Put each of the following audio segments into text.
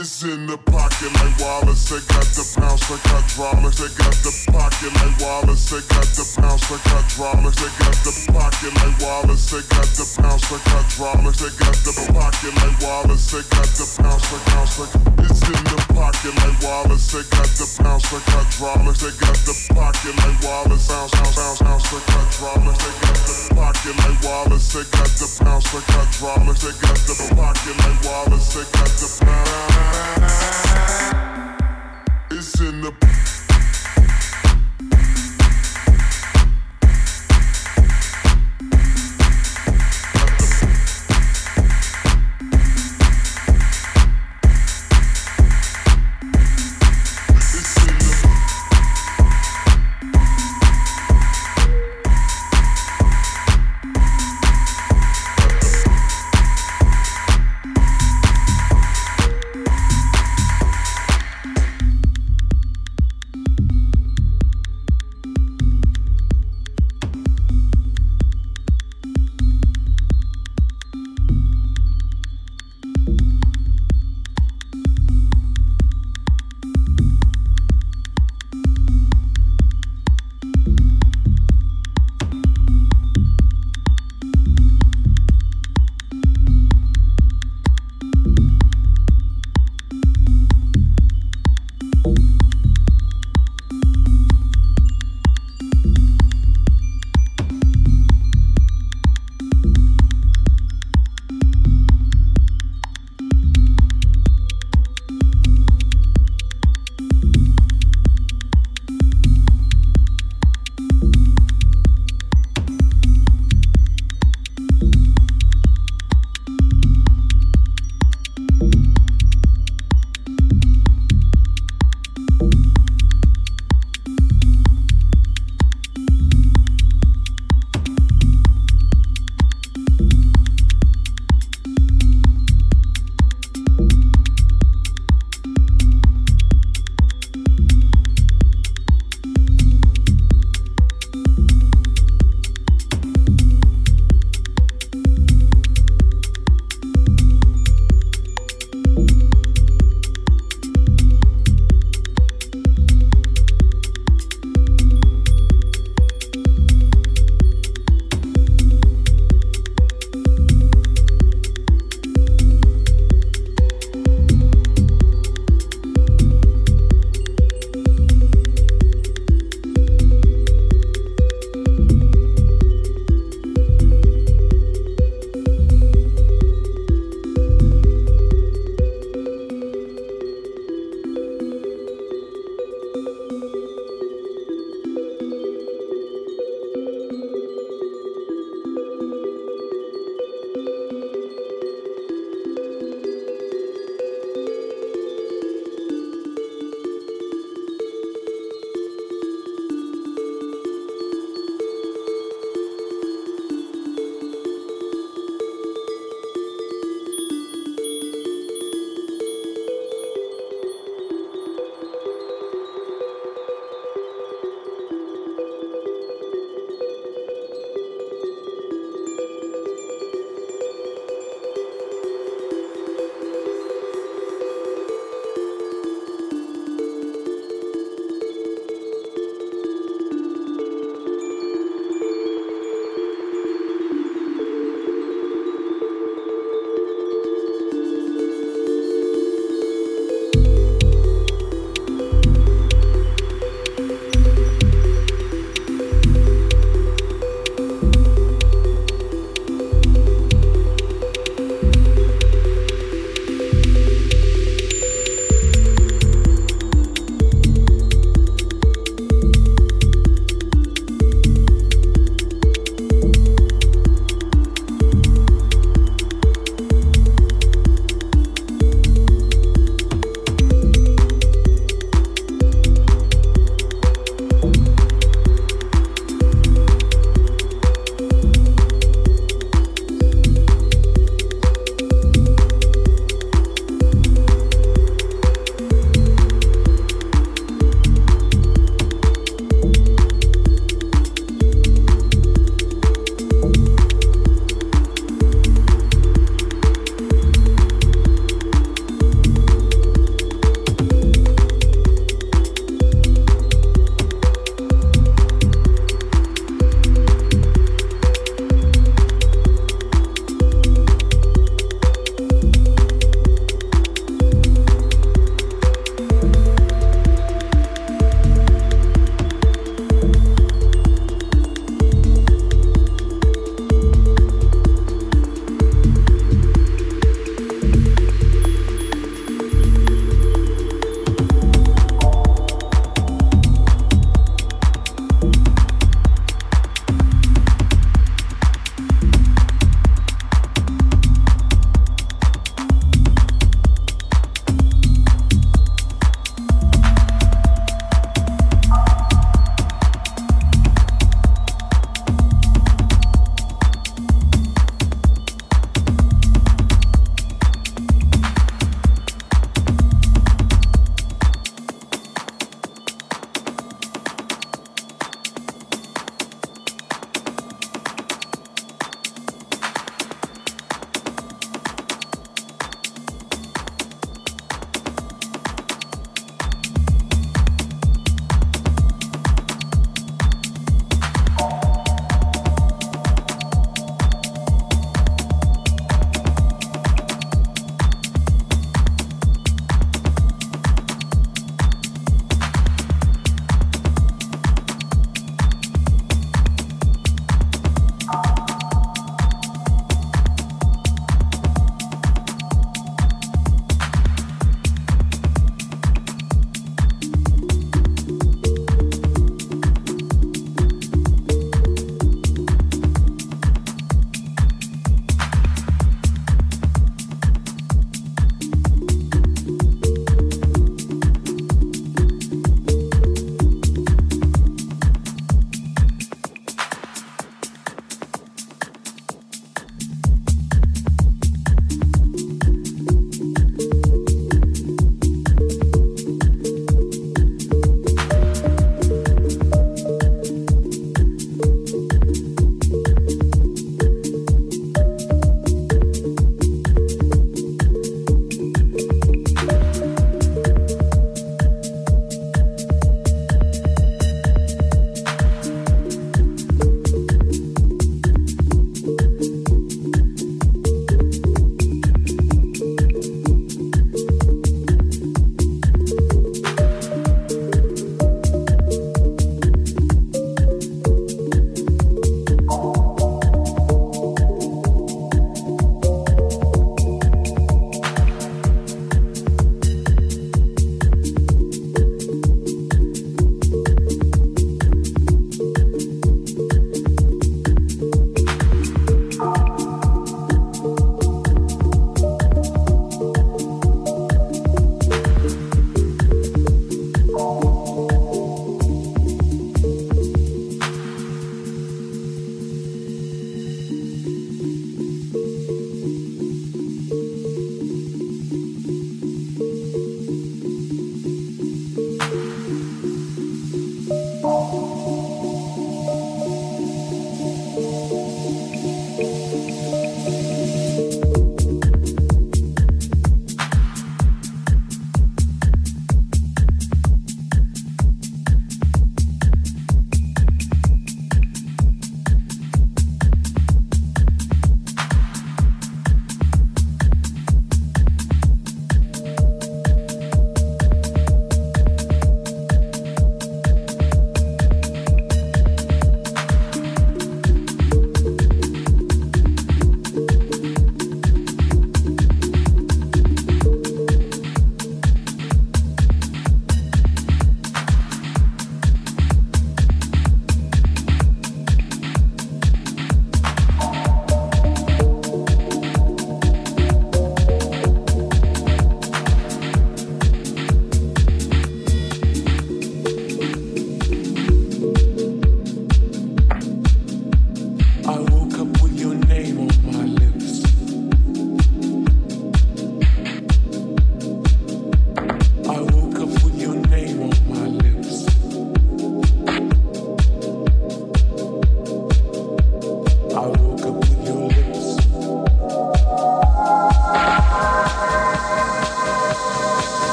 It's in the pocket like Wallace. They got the bounce like hydraulics. They got the pocket like Wallace. They got the bounce like hydraulics. They got the pocket like Wallace. They got the bounce like hydraulics. They got the pocket like Wallace. They got the bounce like bounce. It's in the pocket like Wallace. They got the bounce like hydraulics. They got the pocket like Wallace. Bounce, bounce, bounce, bounce like hydraulics. They got the pocket like Wallace. They got the bounce like hydraulics. They got the pocket like Wallace. They got the bounce. It's in the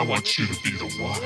I want you to be the one.